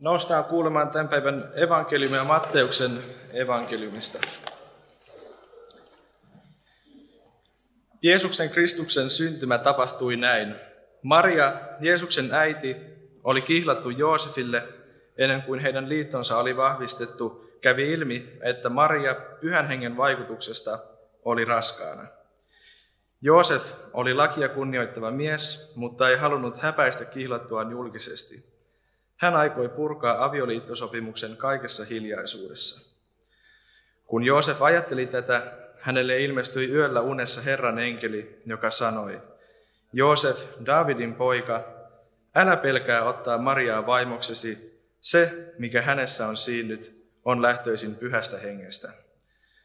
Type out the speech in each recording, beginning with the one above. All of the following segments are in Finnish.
Noustaan kuulemaan tämän päivän evankeliumia Matteuksen evankeliumista. Jeesuksen Kristuksen syntymä tapahtui näin. Maria, Jeesuksen äiti, oli kihlattu Joosefille ennen kuin heidän liittonsa oli vahvistettu. Kävi ilmi, että Maria pyhän hengen vaikutuksesta oli raskaana. Joosef oli lakia kunnioittava mies, mutta ei halunnut häpäistä kihlattuaan julkisesti. Hän aikoi purkaa avioliittosopimuksen kaikessa hiljaisuudessa. Kun Joosef ajatteli tätä, hänelle ilmestyi yöllä unessa Herran enkeli, joka sanoi, Joosef, Davidin poika, älä pelkää ottaa Mariaa vaimoksesi, se, mikä hänessä on siinnyt, on lähtöisin pyhästä hengestä.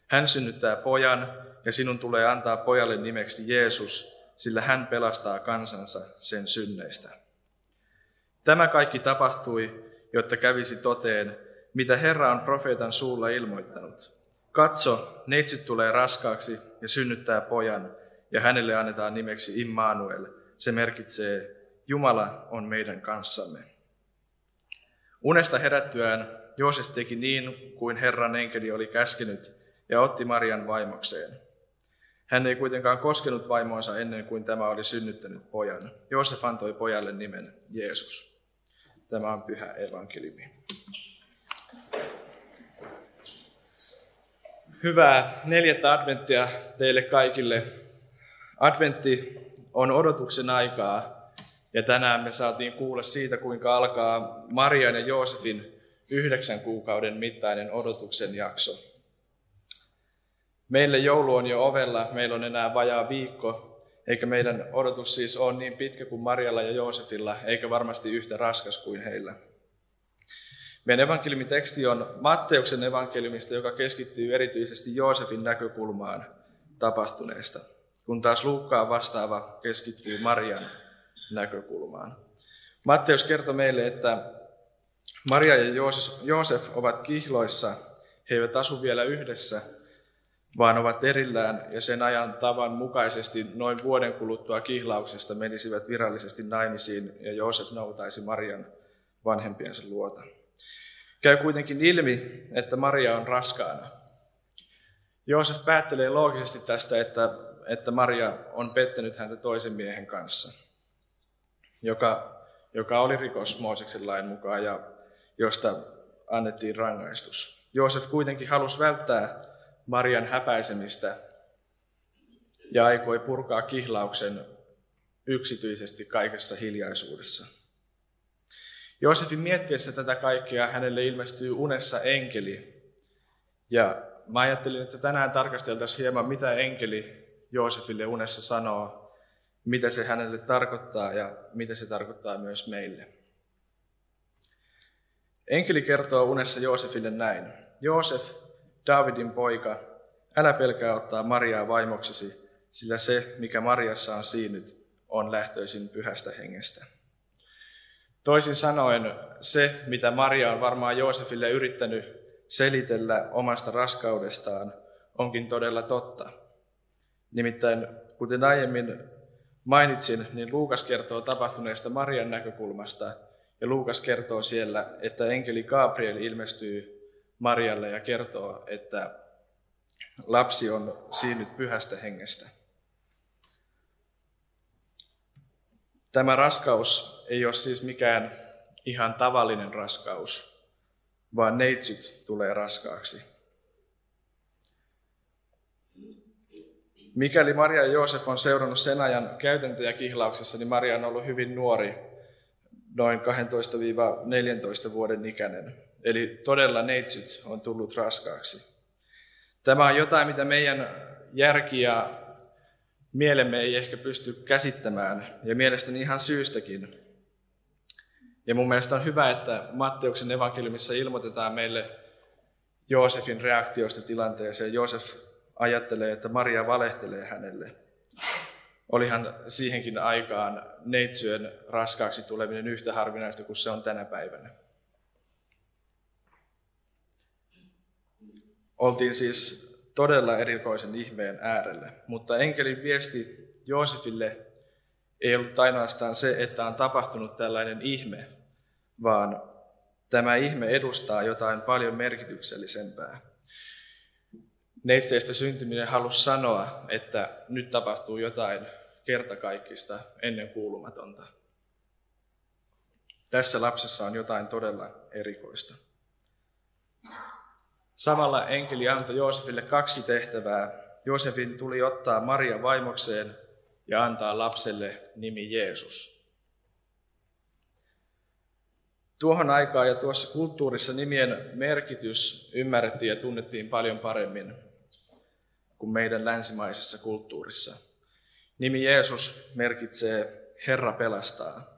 Hän synnyttää pojan, ja sinun tulee antaa pojalle nimeksi Jeesus, sillä hän pelastaa kansansa sen synneistä. Tämä kaikki tapahtui, jotta kävisi toteen, mitä Herra on profeetan suulla ilmoittanut. Katso, neitsyt tulee raskaaksi ja synnyttää pojan, ja hänelle annetaan nimeksi Immanuel. Se merkitsee, Jumala on meidän kanssamme. Unesta herättyään Joosef teki niin, kuin Herran enkeli oli käskenyt, ja otti Marian vaimokseen. Hän ei kuitenkaan koskenut vaimoonsa ennen kuin tämä oli synnyttänyt pojan. Joosef antoi pojalle nimen Jeesus. Tämä on pyhä evankeliumi. Hyvää neljättä adventtia teille kaikille. Adventti on odotuksen aikaa ja tänään me saatiin kuulla siitä, kuinka alkaa Marian ja Joosefin yhdeksän kuukauden mittainen odotuksen jakso. Meille joulu on jo ovella, meillä on enää vajaa viikko eikä meidän odotus siis ole niin pitkä kuin Marjalla ja Joosefilla, eikä varmasti yhtä raskas kuin heillä. Meidän evankeliumiteksti on Matteuksen evankeliumista, joka keskittyy erityisesti Joosefin näkökulmaan tapahtuneesta, kun taas Luukkaan vastaava keskittyy Marian näkökulmaan. Matteus kertoo meille, että Maria ja Joosef ovat kihloissa. He eivät asu vielä yhdessä, vaan ovat erillään ja sen ajan tavan mukaisesti noin vuoden kuluttua kihlauksesta menisivät virallisesti naimisiin ja Joosef noutaisi Marian vanhempiensa luota. Käy kuitenkin ilmi, että Maria on raskaana. Joosef päättelee loogisesti tästä, että, että Maria on pettänyt häntä toisen miehen kanssa, joka, joka oli rikos Mooseksen lain mukaan ja josta annettiin rangaistus. Joosef kuitenkin halusi välttää Marian häpäisemistä ja aikoi purkaa kihlauksen yksityisesti kaikessa hiljaisuudessa. Joosefin miettiessä tätä kaikkea hänelle ilmestyy unessa enkeli. Ja mä ajattelin, että tänään tarkasteltaisiin hieman, mitä enkeli Joosefille unessa sanoo, mitä se hänelle tarkoittaa ja mitä se tarkoittaa myös meille. Enkeli kertoo unessa Joosefille näin. Joosef, Davidin poika, älä pelkää ottaa Mariaa vaimoksesi, sillä se, mikä Mariassa on siinyt, on lähtöisin pyhästä hengestä. Toisin sanoen, se, mitä Maria on varmaan Joosefille yrittänyt selitellä omasta raskaudestaan, onkin todella totta. Nimittäin, kuten aiemmin mainitsin, niin Luukas kertoo tapahtuneesta Marian näkökulmasta, ja Luukas kertoo siellä, että enkeli Gabriel ilmestyy Marialle ja kertoo, että lapsi on siinnyt pyhästä hengestä. Tämä raskaus ei ole siis mikään ihan tavallinen raskaus, vaan neitsyt tulee raskaaksi. Mikäli Maria ja Joosef on seurannut sen ajan käytäntöjä kihlauksessa, niin Maria on ollut hyvin nuori, noin 12-14 vuoden ikäinen. Eli todella neitsyt on tullut raskaaksi. Tämä on jotain, mitä meidän järki ja mielemme ei ehkä pysty käsittämään, ja mielestäni ihan syystäkin. Ja mun mielestä on hyvä, että Matteuksen evankeliumissa ilmoitetaan meille Joosefin reaktioista tilanteeseen. Joosef ajattelee, että Maria valehtelee hänelle. Olihan siihenkin aikaan neitsyön raskaaksi tuleminen yhtä harvinaista kuin se on tänä päivänä. Oltiin siis todella erikoisen ihmeen äärelle, mutta enkelin viesti Joosefille ei ollut ainoastaan se, että on tapahtunut tällainen ihme, vaan tämä ihme edustaa jotain paljon merkityksellisempää. Neitseistä syntyminen halusi sanoa, että nyt tapahtuu jotain kertakaikkista ennen kuulumatonta. Tässä lapsessa on jotain todella erikoista. Samalla enkeli antoi Joosefille kaksi tehtävää. Joosefin tuli ottaa Maria vaimokseen ja antaa lapselle nimi Jeesus. Tuohon aikaan ja tuossa kulttuurissa nimien merkitys ymmärrettiin ja tunnettiin paljon paremmin kuin meidän länsimaisessa kulttuurissa. Nimi Jeesus merkitsee Herra pelastaa.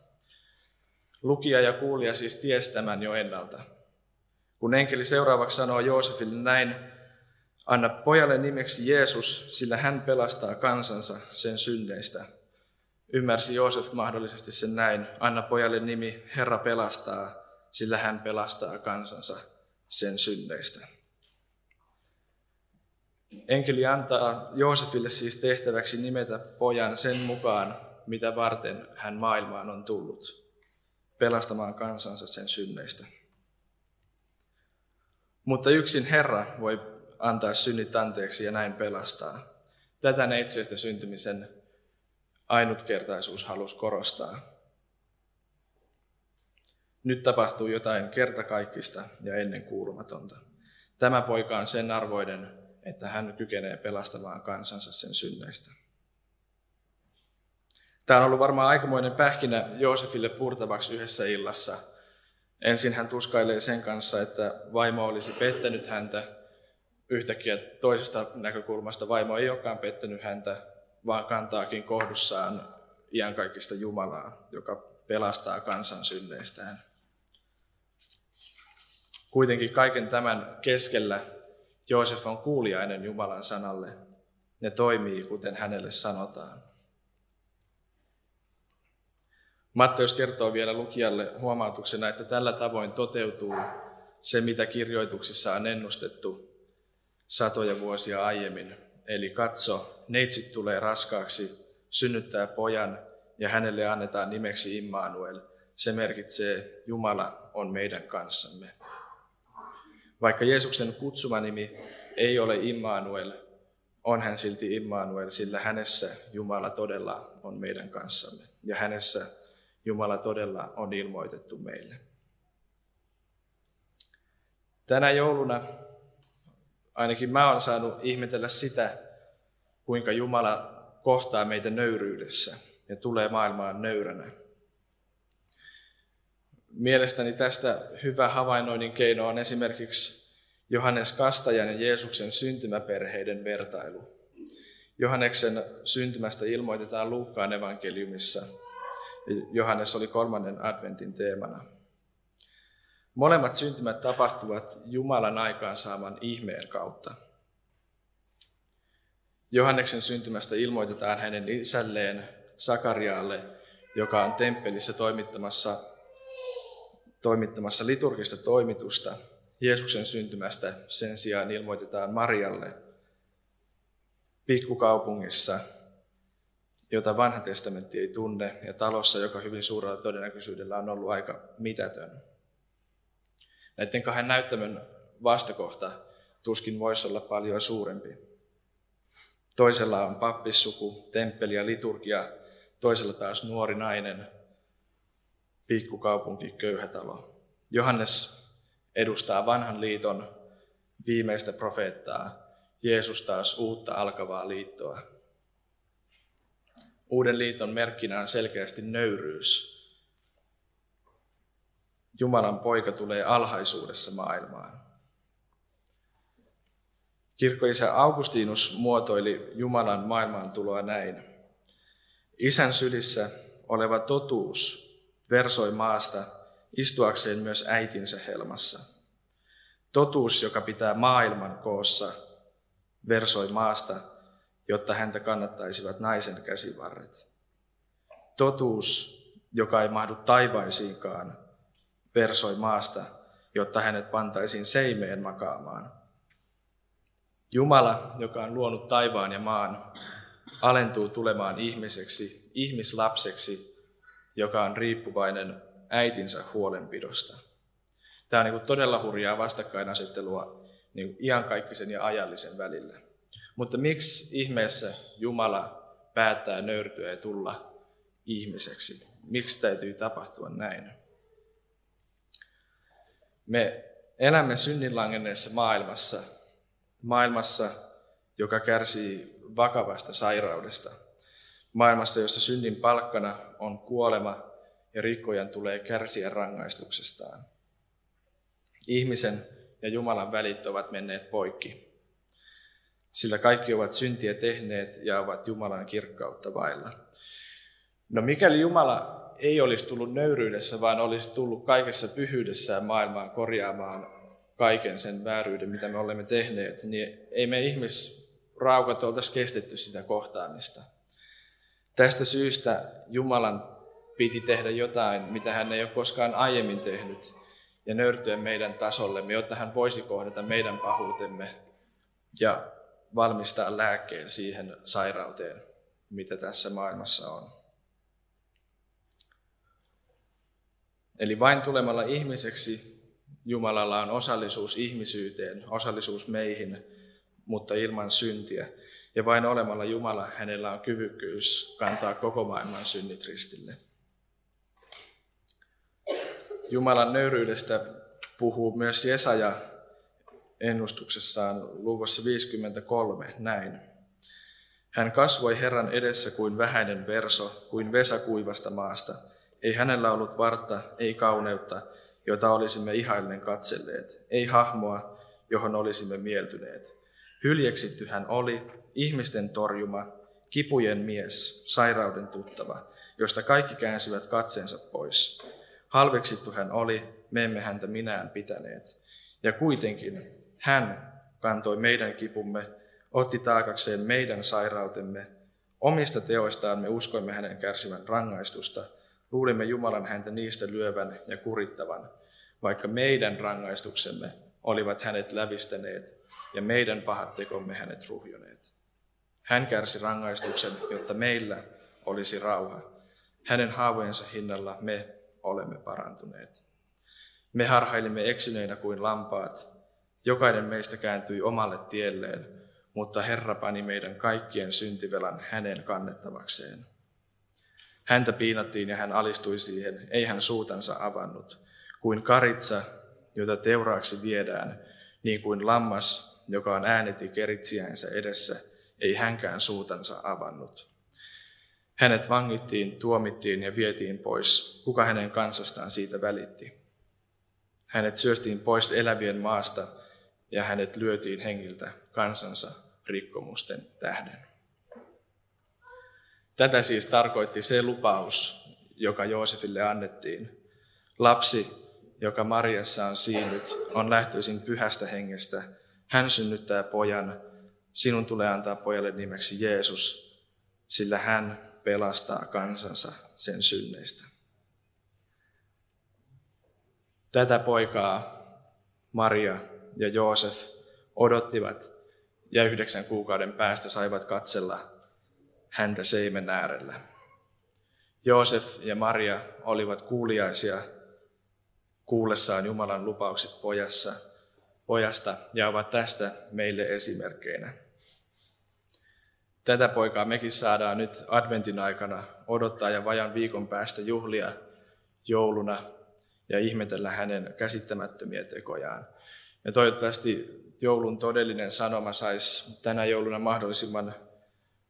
Lukija ja kuulija siis tiesi tämän jo ennalta. Kun enkeli seuraavaksi sanoo Joosefille näin, anna pojalle nimeksi Jeesus, sillä hän pelastaa kansansa sen synneistä. Ymmärsi Joosef mahdollisesti sen näin, anna pojalle nimi Herra pelastaa, sillä hän pelastaa kansansa sen synneistä. Enkeli antaa Joosefille siis tehtäväksi nimetä pojan sen mukaan, mitä varten hän maailmaan on tullut, pelastamaan kansansa sen synneistä. Mutta yksin Herra voi antaa synnit anteeksi ja näin pelastaa. Tätä neitsestä syntymisen ainutkertaisuus halusi korostaa. Nyt tapahtuu jotain kertakaikkista ja ennen kuulumatonta. Tämä poika on sen arvoinen, että hän kykenee pelastamaan kansansa sen synneistä. Tämä on ollut varmaan aikamoinen pähkinä Joosefille purtavaksi yhdessä illassa. Ensin hän tuskailee sen kanssa, että vaimo olisi pettänyt häntä. Yhtäkkiä toisesta näkökulmasta vaimo ei olekaan pettänyt häntä, vaan kantaakin kohdussaan iankaikkista Jumalaa, joka pelastaa kansan synneistään. Kuitenkin kaiken tämän keskellä Joosef on kuuliainen Jumalan sanalle. Ne toimii, kuten hänelle sanotaan. Matteus kertoo vielä lukijalle huomautuksena, että tällä tavoin toteutuu se, mitä kirjoituksissa on ennustettu satoja vuosia aiemmin. Eli katso, neitsyt tulee raskaaksi, synnyttää pojan ja hänelle annetaan nimeksi Immanuel. Se merkitsee, Jumala on meidän kanssamme. Vaikka Jeesuksen kutsuma nimi ei ole Immanuel, on hän silti Immanuel, sillä hänessä Jumala todella on meidän kanssamme. Ja hänessä Jumala todella on ilmoitettu meille. Tänä jouluna ainakin mä olen saanut ihmetellä sitä, kuinka Jumala kohtaa meitä nöyryydessä ja tulee maailmaan nöyränä. Mielestäni tästä hyvä havainnoinnin keino on esimerkiksi Johannes Kastajan ja Jeesuksen syntymäperheiden vertailu. Johanneksen syntymästä ilmoitetaan Luukkaan evankeliumissa. Johannes oli kolmannen adventin teemana. Molemmat syntymät tapahtuvat Jumalan aikaansaaman ihmeen kautta. Johanneksen syntymästä ilmoitetaan hänen isälleen Sakariaalle, joka on temppelissä toimittamassa toimittamassa liturgista toimitusta Jeesuksen syntymästä sen sijaan ilmoitetaan Marialle pikkukaupungissa, jota vanha testamentti ei tunne, ja talossa, joka hyvin suurella todennäköisyydellä on ollut aika mitätön. Näiden kahden näyttämön vastakohta tuskin voisi olla paljon suurempi. Toisella on pappissuku, temppeli ja liturgia, toisella taas nuori nainen, pikkukaupunki, köyhä talo. Johannes edustaa vanhan liiton viimeistä profeettaa, Jeesus taas uutta alkavaa liittoa. Uuden liiton merkkinä on selkeästi nöyryys. Jumalan poika tulee alhaisuudessa maailmaan. Kirkkoisä Augustinus muotoili Jumalan maailmaantuloa näin. Isän sylissä oleva totuus versoi maasta istuakseen myös äitinsä helmassa. Totuus, joka pitää maailman koossa, versoi maasta, jotta häntä kannattaisivat naisen käsivarret. Totuus, joka ei mahdu taivaisiinkaan, versoi maasta, jotta hänet pantaisiin seimeen makaamaan. Jumala, joka on luonut taivaan ja maan, alentuu tulemaan ihmiseksi, ihmislapseksi, joka on riippuvainen äitinsä huolenpidosta. Tämä on niin todella hurjaa vastakkainasettelua niin iankaikkisen ja ajallisen välillä. Mutta miksi ihmeessä Jumala päättää nöyrtyä ja tulla ihmiseksi? Miksi täytyy tapahtua näin? Me elämme synninlangenneessa maailmassa, maailmassa, joka kärsii vakavasta sairaudesta. Maailmassa, jossa synnin palkkana on kuolema ja rikkojan tulee kärsiä rangaistuksestaan. Ihmisen ja Jumalan välit ovat menneet poikki, sillä kaikki ovat syntiä tehneet ja ovat Jumalan kirkkautta vailla. No mikäli Jumala ei olisi tullut nöyryydessä, vaan olisi tullut kaikessa pyhyydessään maailmaan korjaamaan kaiken sen vääryyden, mitä me olemme tehneet, niin ei me ihmisraukat oltaisi kestetty sitä kohtaamista. Tästä syystä Jumalan piti tehdä jotain, mitä hän ei ole koskaan aiemmin tehnyt, ja nöyrtyä meidän tasollemme, jotta hän voisi kohdata meidän pahuutemme ja valmistaa lääkkeen siihen sairauteen, mitä tässä maailmassa on. Eli vain tulemalla ihmiseksi Jumalalla on osallisuus ihmisyyteen, osallisuus meihin, mutta ilman syntiä. Ja vain olemalla Jumala hänellä on kyvykkyys kantaa koko maailman synnit ristille. Jumalan nöyryydestä puhuu myös Jesaja ennustuksessaan luvussa 53 näin. Hän kasvoi Herran edessä kuin vähäinen verso, kuin Vesa kuivasta maasta. Ei hänellä ollut vartta, ei kauneutta, jota olisimme ihaillen katselleet, ei hahmoa, johon olisimme mieltyneet. Hyljeksitty hän oli, ihmisten torjuma, kipujen mies, sairauden tuttava, josta kaikki käänsivät katseensa pois. Halveksittu hän oli, me emme häntä minään pitäneet. Ja kuitenkin hän kantoi meidän kipumme, otti taakakseen meidän sairautemme. Omista teoistaan me uskoimme hänen kärsivän rangaistusta. Luulimme Jumalan häntä niistä lyövän ja kurittavan, vaikka meidän rangaistuksemme olivat hänet lävistäneet ja meidän pahat tekomme hänet ruhjoneet. Hän kärsi rangaistuksen, jotta meillä olisi rauha. Hänen haavojensa hinnalla me olemme parantuneet. Me harhailimme eksyneinä kuin lampaat. Jokainen meistä kääntyi omalle tielleen, mutta Herra pani meidän kaikkien syntivelan hänen kannettavakseen. Häntä piinattiin ja hän alistui siihen, ei hän suutansa avannut. Kuin karitsa, jota teuraaksi viedään, niin kuin lammas, joka on ääneti keritsiänsä edessä, ei hänkään suutansa avannut. Hänet vangittiin, tuomittiin ja vietiin pois. Kuka hänen kansastaan siitä välitti? Hänet syöstiin pois elävien maasta ja hänet lyötiin hengiltä kansansa rikkomusten tähden. Tätä siis tarkoitti se lupaus, joka Joosefille annettiin. Lapsi, joka Mariassa on siinyt, on lähtöisin pyhästä hengestä. Hän synnyttää pojan. Sinun tulee antaa pojalle nimeksi Jeesus, sillä hän pelastaa kansansa sen synneistä. Tätä poikaa Maria ja Joosef odottivat ja yhdeksän kuukauden päästä saivat katsella häntä seimen äärellä. Joosef ja Maria olivat kuuliaisia kuullessaan Jumalan lupaukset pojassa, pojasta ja ovat tästä meille esimerkkeinä. Tätä poikaa mekin saadaan nyt adventin aikana odottaa ja vajan viikon päästä juhlia jouluna ja ihmetellä hänen käsittämättömiä tekojaan. Ja toivottavasti joulun todellinen sanoma saisi tänä jouluna mahdollisimman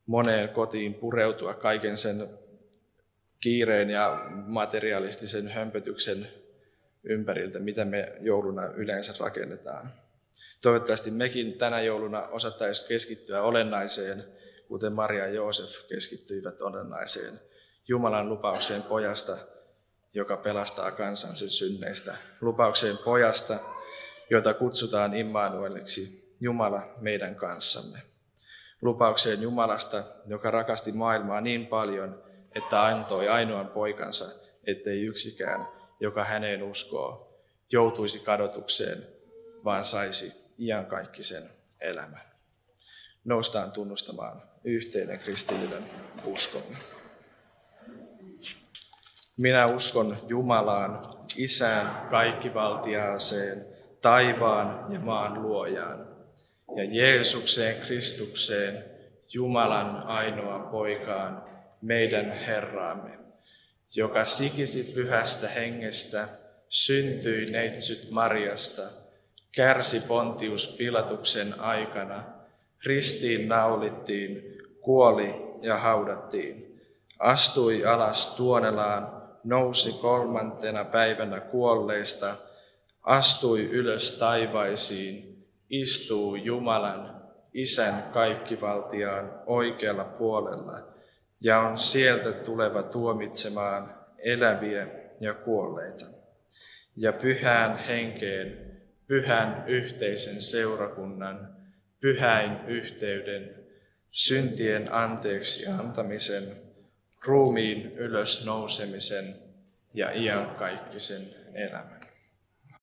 moneen kotiin pureutua kaiken sen kiireen ja materialistisen hömpötyksen ympäriltä, mitä me jouluna yleensä rakennetaan. Toivottavasti mekin tänä jouluna osattaisiin keskittyä olennaiseen kuten Maria ja Joosef keskittyivät olennaiseen Jumalan lupaukseen pojasta, joka pelastaa kansansa synneistä. Lupaukseen pojasta, jota kutsutaan Immanueliksi, Jumala meidän kanssamme. Lupaukseen Jumalasta, joka rakasti maailmaa niin paljon, että antoi ainoan poikansa, ettei yksikään, joka häneen uskoo, joutuisi kadotukseen, vaan saisi iankaikkisen elämän. Noustaan tunnustamaan yhteinen kristillinen uskomme. Minä uskon Jumalaan, Isään kaikkivaltiaaseen, taivaan ja maan luojaan, ja Jeesukseen Kristukseen, Jumalan ainoan poikaan, meidän Herraamme, joka sikisi pyhästä hengestä, syntyi neitsyt Marjasta, kärsi Pontius Pilatuksen aikana, ristiin naulittiin, kuoli ja haudattiin, astui alas tuonelaan, nousi kolmantena päivänä kuolleista, astui ylös taivaisiin, istuu Jumalan, Isän kaikkivaltiaan oikealla puolella ja on sieltä tuleva tuomitsemaan eläviä ja kuolleita. Ja pyhään henkeen, pyhän yhteisen seurakunnan, pyhäin yhteyden, syntien anteeksi antamisen, ruumiin ylös nousemisen ja iankaikkisen elämän.